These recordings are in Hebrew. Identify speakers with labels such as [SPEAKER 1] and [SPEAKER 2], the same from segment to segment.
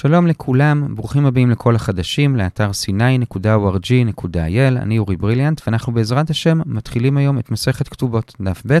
[SPEAKER 1] שלום לכולם, ברוכים הבאים לכל החדשים, לאתר sny.org.il, אני אורי בריליאנט, ואנחנו בעזרת השם מתחילים היום את מסכת כתובות, דף ב'.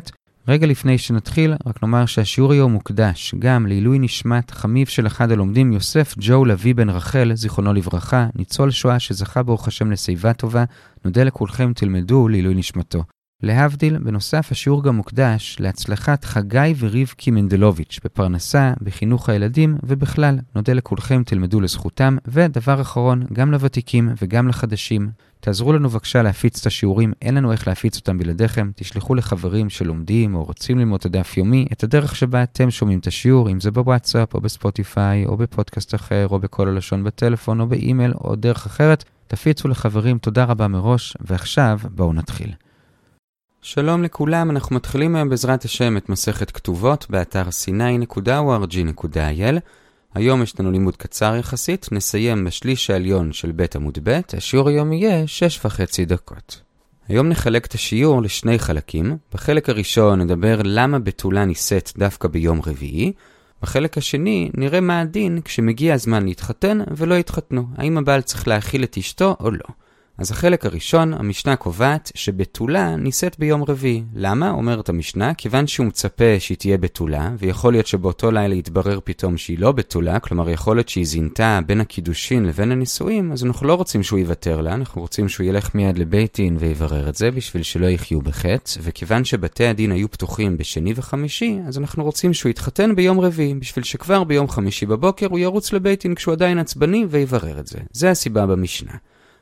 [SPEAKER 1] רגע לפני שנתחיל, רק נאמר שהשיעור היום מוקדש גם לעילוי נשמת חמיו של אחד הלומדים, יוסף ג'ו לוי בן רחל, זיכרונו לברכה, ניצול שואה שזכה ברוך השם לשיבה טובה, נודה לכולכם תלמדו לעילוי נשמתו. להבדיל, בנוסף השיעור גם מוקדש להצלחת חגי ורבקי מנדלוביץ' בפרנסה, בחינוך הילדים ובכלל. נודה לכולכם, תלמדו לזכותם. ודבר אחרון, גם לוותיקים וגם לחדשים, תעזרו לנו בבקשה להפיץ את השיעורים, אין לנו איך להפיץ אותם בלעדיכם. תשלחו לחברים שלומדים או רוצים ללמוד את הדף יומי, את הדרך שבה אתם שומעים את השיעור, אם זה בוואטסאפ או בספוטיפיי או בפודקאסט אחר או בכל הלשון בטלפון או באימייל או דרך אחרת. תפיצו לחברים, תודה רבה מראש, ועכשיו בואו נתחיל. שלום לכולם, אנחנו מתחילים היום בעזרת השם את מסכת כתובות באתר sny.org.il. היום יש לנו לימוד קצר יחסית, נסיים בשליש העליון של בית עמוד ב', השיעור היום יהיה שש וחצי דקות. היום נחלק את השיעור לשני חלקים. בחלק הראשון נדבר למה בתולה נישאת דווקא ביום רביעי. בחלק השני נראה מה הדין כשמגיע הזמן להתחתן ולא יתחתנו. האם הבעל צריך להאכיל את אשתו או לא. אז החלק הראשון, המשנה קובעת שבתולה נישאת ביום רביעי. למה? אומרת המשנה, כיוון שהוא מצפה שהיא תהיה בתולה, ויכול להיות שבאותו לילה יתברר פתאום שהיא לא בתולה, כלומר יכול להיות שהיא זינתה בין הקידושין לבין הנישואים, אז אנחנו לא רוצים שהוא יוותר לה, אנחנו רוצים שהוא ילך מיד לבית דין ויברר את זה, בשביל שלא יחיו בחטא, וכיוון שבתי הדין היו פתוחים בשני וחמישי, אז אנחנו רוצים שהוא יתחתן ביום רביעי, בשביל שכבר ביום חמישי בבוקר הוא ירוץ לבית דין כשהוא עדיין עצבני ויברר את זה. זה הסיבה במשנה.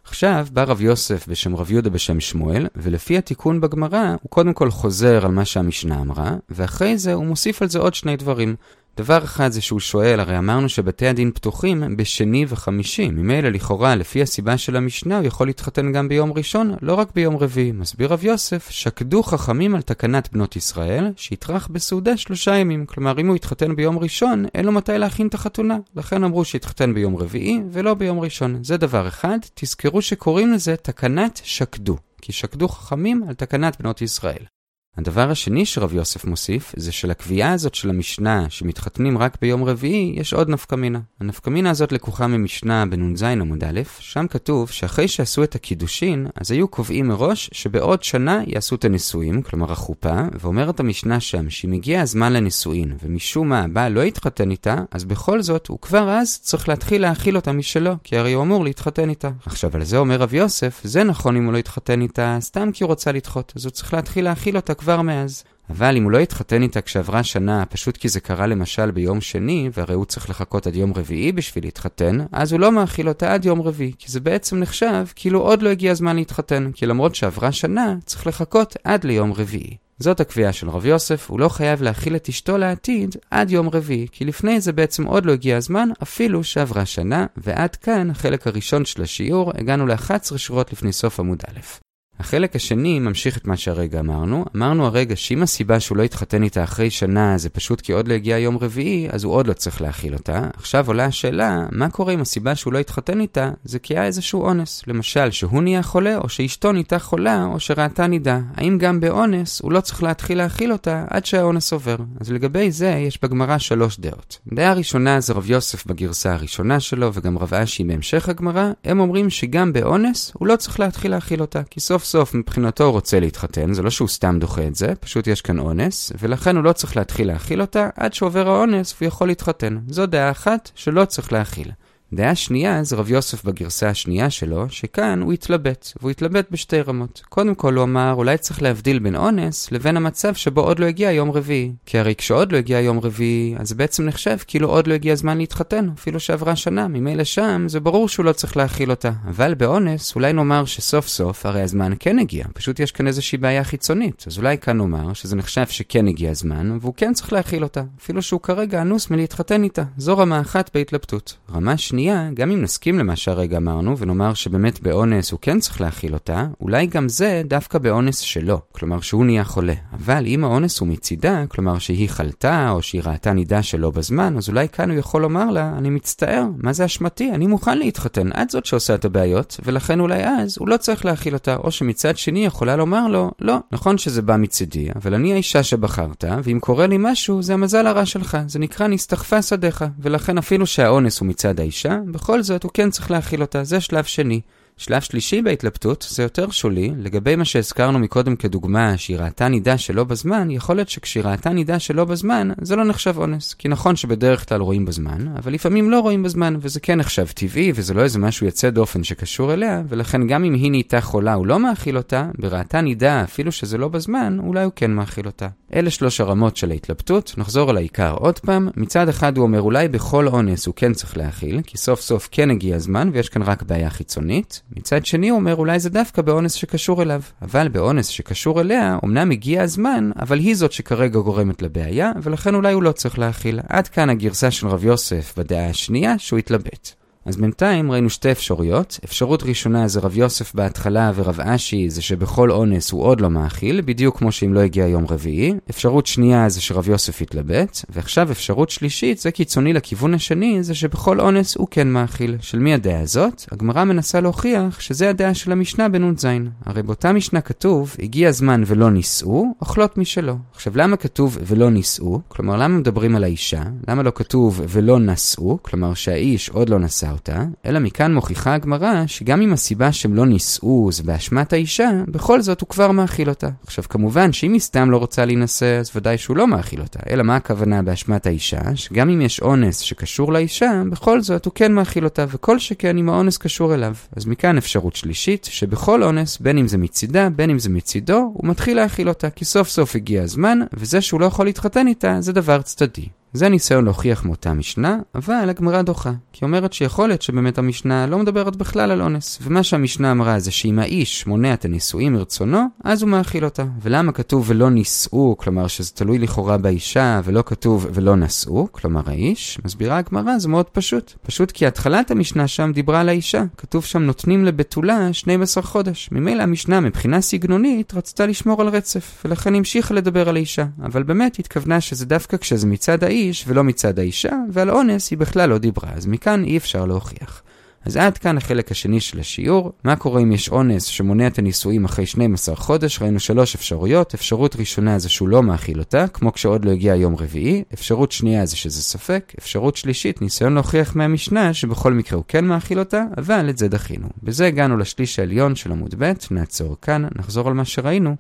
[SPEAKER 1] עכשיו בא רב יוסף בשם רב יהודה בשם שמואל, ולפי התיקון בגמרא, הוא קודם כל חוזר על מה שהמשנה אמרה, ואחרי זה הוא מוסיף על זה עוד שני דברים. דבר אחד זה שהוא שואל, הרי אמרנו שבתי הדין פתוחים בשני וחמישי. ממילא לכאורה, לפי הסיבה של המשנה, הוא יכול להתחתן גם ביום ראשון, לא רק ביום רביעי. מסביר רב יוסף, שקדו חכמים על תקנת בנות ישראל, שיטרח בסעודה שלושה ימים. כלומר, אם הוא יתחתן ביום ראשון, אין לו מתי להכין את החתונה. לכן אמרו שיתחתן ביום רביעי, ולא ביום ראשון. זה דבר אחד, תזכרו שקוראים לזה תקנת שקדו. כי שקדו חכמים על תקנת בנות ישראל. הדבר השני שרב יוסף מוסיף, זה שלקביעה הזאת של המשנה, שמתחתנים רק ביום רביעי, יש עוד נפקמינה. הנפקמינה הזאת לקוחה ממשנה בנ"ז עמוד א', שם כתוב שאחרי שעשו את הקידושין, אז היו קובעים מראש שבעוד שנה יעשו את הנישואין, כלומר החופה, ואומרת המשנה שם שאם הגיע הזמן לנישואין, ומשום מה הבעל לא התחתן איתה, אז בכל זאת, הוא כבר אז צריך להתחיל להאכיל אותה משלו, כי הרי הוא אמור להתחתן איתה. עכשיו, על זה אומר רב יוסף, זה נכון אם הוא לא התחתן איתה, סתם כי הוא רוצה לדחות, אז הוא צריך להתחיל להאכיל אותה כבר מאז. אבל אם הוא לא התחתן איתה כשעברה שנה, פשוט כי זה קרה למשל ביום שני, והרי הוא צריך לחכות עד יום רביעי בשביל להתחתן, אז הוא לא מאכיל אותה עד יום רביעי, כי זה בעצם נחשב כאילו עוד לא הגיע הזמן להתחתן, כי למרות שעברה שנה, צריך לחכות עד ליום רביעי. זאת הקביעה של רב יוסף, הוא לא חייב להאכיל את אשתו לעתיד עד יום רביעי, כי לפני זה בעצם עוד לא הגיע הזמן, אפילו שעברה שנה, ועד כאן, החלק הראשון של השיעור, הגענו ל-11 שורות לפני סוף עמוד א'. החלק השני ממשיך את מה שהרגע אמרנו. אמרנו הרגע שאם הסיבה שהוא לא התחתן איתה אחרי שנה זה פשוט כי עוד לא הגיע יום רביעי, אז הוא עוד לא צריך להכיל אותה. עכשיו עולה השאלה, מה קורה אם הסיבה שהוא לא התחתן איתה זה כי היה איזשהו אונס. למשל, שהוא נהיה חולה, או שאשתו נהייתה חולה, או שראתה נידה. האם גם באונס הוא לא צריך להתחיל להכיל אותה עד שהאונס עובר? אז לגבי זה יש בגמרא שלוש דעות. דעה ראשונה זה רב יוסף בגרסה הראשונה שלו, וגם רב אשי בהמשך הגמרא, הם אומרים שגם באונס הוא לא צריך להתחיל להכיל אותה, כי סוף סוף מבחינתו הוא רוצה להתחתן, זה לא שהוא סתם דוחה את זה, פשוט יש כאן אונס, ולכן הוא לא צריך להתחיל להכיל אותה עד שעובר האונס והוא יכול להתחתן. זו דעה אחת שלא צריך להכיל. דעה שנייה זה רב יוסף בגרסה השנייה שלו, שכאן הוא התלבט, והוא התלבט בשתי רמות. קודם כל הוא אמר, אולי צריך להבדיל בין אונס לבין המצב שבו עוד לא הגיע יום רביעי. כי הרי כשעוד לא הגיע יום רביעי, אז בעצם נחשב כאילו עוד לא הגיע הזמן להתחתן, אפילו שעברה שנה. ממילא שם, זה ברור שהוא לא צריך להכיל אותה. אבל באונס, אולי נאמר שסוף סוף, הרי הזמן כן הגיע, פשוט יש כאן איזושהי בעיה חיצונית. אז אולי כאן נאמר שזה נחשב שכן הגיע הזמן, והוא כן צריך להכיל אותה, אפילו שהוא כרגע אנוס מלהתחתן איתה. זו רמה אחת בהתלבטות. רמה שנייה, גם אם נסכים למה שהרגע אמרנו, ונאמר שבאמת באונס הוא כן צריך להכיל אותה, אולי גם זה דווקא באונס שלו, כלומר שהוא נהיה חולה. אבל אם האונס הוא מצידה, כלומר שהיא חלתה, או שהיא ראתה נידה שלא בזמן, אז אולי כאן הוא יכול לומר לה, אני מצטער, מה זה אשמתי? אני מוכן להתחתן, את זאת שעושה את הבעיות, ולכן אולי אז הוא לא צריך להכיל אותה, או שמצד שני יכולה לומר לו, לא, נכון שזה בא מצידי, אבל אני האישה שבחרת, ואם קורה לי משהו, זה המזל הרע שלך, זה נקרא נסתחפה שדיך, ולכן אפילו שהאונס הוא מצד האישה, בכל זאת הוא כן צריך להכיל אותה, זה שלב שני. שלב שלישי בהתלבטות זה יותר שולי, לגבי מה שהזכרנו מקודם כדוגמה שהיא ראתה נידה שלא בזמן, יכול להיות שכשהיא ראתה נידה שלא בזמן, זה לא נחשב אונס. כי נכון שבדרך כלל רואים בזמן, אבל לפעמים לא רואים בזמן, וזה כן נחשב טבעי, וזה לא איזה משהו יוצא דופן שקשור אליה, ולכן גם אם היא נהייתה חולה הוא לא מאכיל אותה, בראתה נידה אפילו שזה לא בזמן, אולי הוא כן מאכיל אותה. אלה שלוש הרמות של ההתלבטות, נחזור על העיקר עוד פעם. מצד אחד הוא אומר אולי בכל אונס הוא כן צריך להכיל, כי סוף סוף כן הגיע הזמן ויש כאן רק בעיה חיצונית. מצד שני הוא אומר אולי זה דווקא באונס שקשור אליו. אבל באונס שקשור אליה, אמנם הגיע הזמן, אבל היא זאת שכרגע גורמת לבעיה, ולכן אולי הוא לא צריך להכיל. עד כאן הגרסה של רב יוסף בדעה השנייה שהוא התלבט. אז בינתיים ראינו שתי אפשרויות. אפשרות ראשונה זה רב יוסף בהתחלה ורב אשי זה שבכל אונס הוא עוד לא מאכיל, בדיוק כמו שאם לא הגיע יום רביעי. אפשרות שנייה זה שרב יוסף התלבט, ועכשיו אפשרות שלישית, זה קיצוני לכיוון השני, זה שבכל אונס הוא כן מאכיל. של מי הדעה הזאת? הגמרא מנסה להוכיח שזה הדעה של המשנה בנ"ז. הרי באותה משנה כתוב, הגיע הזמן ולא נישאו, אוכלות משלו. עכשיו למה כתוב ולא נישאו? כלומר למה מדברים על האישה? למה לא כתוב ולא נשאו? כלומר שהאיש עוד לא נשא אותה, אלא מכאן מוכיחה הגמרא שגם אם הסיבה שהם לא נישאו זה באשמת האישה, בכל זאת הוא כבר מאכיל אותה. עכשיו כמובן שאם היא סתם לא רוצה להינשא, אז ודאי שהוא לא מאכיל אותה. אלא מה הכוונה באשמת האישה? שגם אם יש אונס שקשור לאישה, בכל זאת הוא כן מאכיל אותה, וכל שכן אם האונס קשור אליו. אז מכאן אפשרות שלישית, שבכל אונס, בין אם זה מצידה, בין אם זה מצידו, הוא מתחיל להאכיל אותה, כי סוף סוף הגיע הזמן, וזה שהוא לא יכול להתחתן איתה, זה דבר צדדי. זה ניסיון להוכיח מאותה משנה, אבל הגמרא דוחה. כי אומרת שיכול להיות שבאמת המשנה לא מדברת בכלל על אונס. ומה שהמשנה אמרה זה שאם האיש מונע את הנישואים מרצונו, אז הוא מאכיל אותה. ולמה כתוב ולא נישאו, כלומר שזה תלוי לכאורה באישה, ולא כתוב ולא נשאו, כלומר האיש? מסבירה הגמרא, זה מאוד פשוט. פשוט כי התחלת המשנה שם דיברה על האישה. כתוב שם נותנים לבתולה 12 חודש. ממילא המשנה מבחינה סגנונית רצתה לשמור על רצף, ולכן המשיכה לדבר על האישה. אבל באמת התכוונה שזה דווקא כשזה מצד האיש, האיש ולא מצד האישה, ועל אונס היא בכלל לא דיברה, אז מכאן אי אפשר להוכיח. אז עד כאן החלק השני של השיעור. מה קורה אם יש אונס שמונע את הנישואים אחרי 12 חודש? ראינו שלוש אפשרויות. אפשרות ראשונה זה שהוא לא מאכיל אותה, כמו כשעוד לא הגיע יום רביעי. אפשרות שנייה זה שזה ספק. אפשרות שלישית, ניסיון להוכיח מהמשנה שבכל מקרה הוא כן מאכיל אותה, אבל את זה דחינו. בזה הגענו לשליש העליון של עמוד ב', נעצור כאן, נחזור על מה שראינו.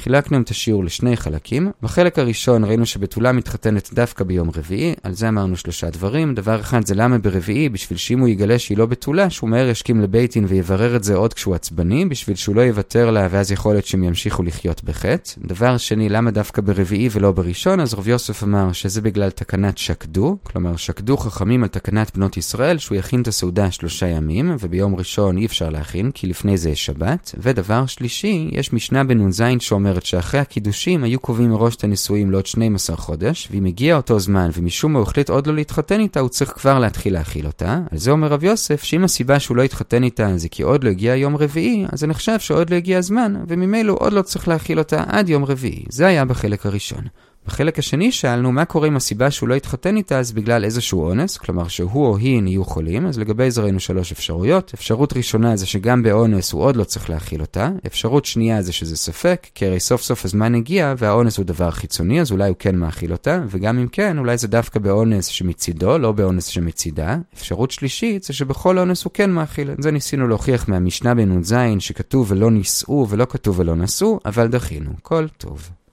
[SPEAKER 1] חילקנו את השיעור לשני חלקים. בחלק הראשון ראינו שבתולה מתחתנת דווקא ביום רביעי, על זה אמרנו שלושה דברים. דבר אחד זה למה ברביעי, בשביל שאם הוא יגלה שהיא לא בתולה, שהוא מהר ישכים לבייטין ויברר את זה עוד כשהוא עצבני, בשביל שהוא לא יוותר לה ואז יכול להיות שהם ימשיכו לחיות בחטא. דבר שני, למה דווקא ברביעי ולא בראשון? אז רב יוסף אמר שזה בגלל תקנת שקדו, כלומר שקדו חכמים על תקנת בנות ישראל שהוא יכין את הסעודה שלושה ימים, וביום ראשון אי אפשר להכין, כי לפני זה יש שבת. ודבר שלישי, יש משנה בנ"ז שאומר אומרת שאחרי הקידושים היו קובעים מראש את הנישואים לעוד 12 חודש, ואם הגיע אותו זמן ומשום מה הוא החליט עוד לא להתחתן איתה, הוא צריך כבר להתחיל להכיל אותה. על זה אומר רב יוסף, שאם הסיבה שהוא לא התחתן איתה זה כי עוד לא הגיע יום רביעי, אז זה נחשב שעוד לא הגיע הזמן, וממילא עוד לא צריך להכיל אותה עד יום רביעי. זה היה בחלק הראשון. בחלק השני שאלנו מה קורה עם הסיבה שהוא לא התחתן איתה אז בגלל איזשהו אונס, כלומר שהוא או היא נהיו חולים, אז לגבי זה ראינו שלוש אפשרויות. אפשרות ראשונה זה שגם באונס הוא עוד לא צריך להכיל אותה. אפשרות שנייה זה שזה ספק, כי הרי סוף סוף הזמן הגיע והאונס הוא דבר חיצוני, אז אולי הוא כן מאכיל אותה, וגם אם כן, אולי זה דווקא באונס שמצידו, לא באונס שמצידה. אפשרות שלישית זה שבכל אונס הוא כן מאכיל. זה ניסינו להוכיח מהמשנה בנ"ז שכתוב ולא נישאו ולא כתוב ולא נשאו, אבל דחינו. כל טוב.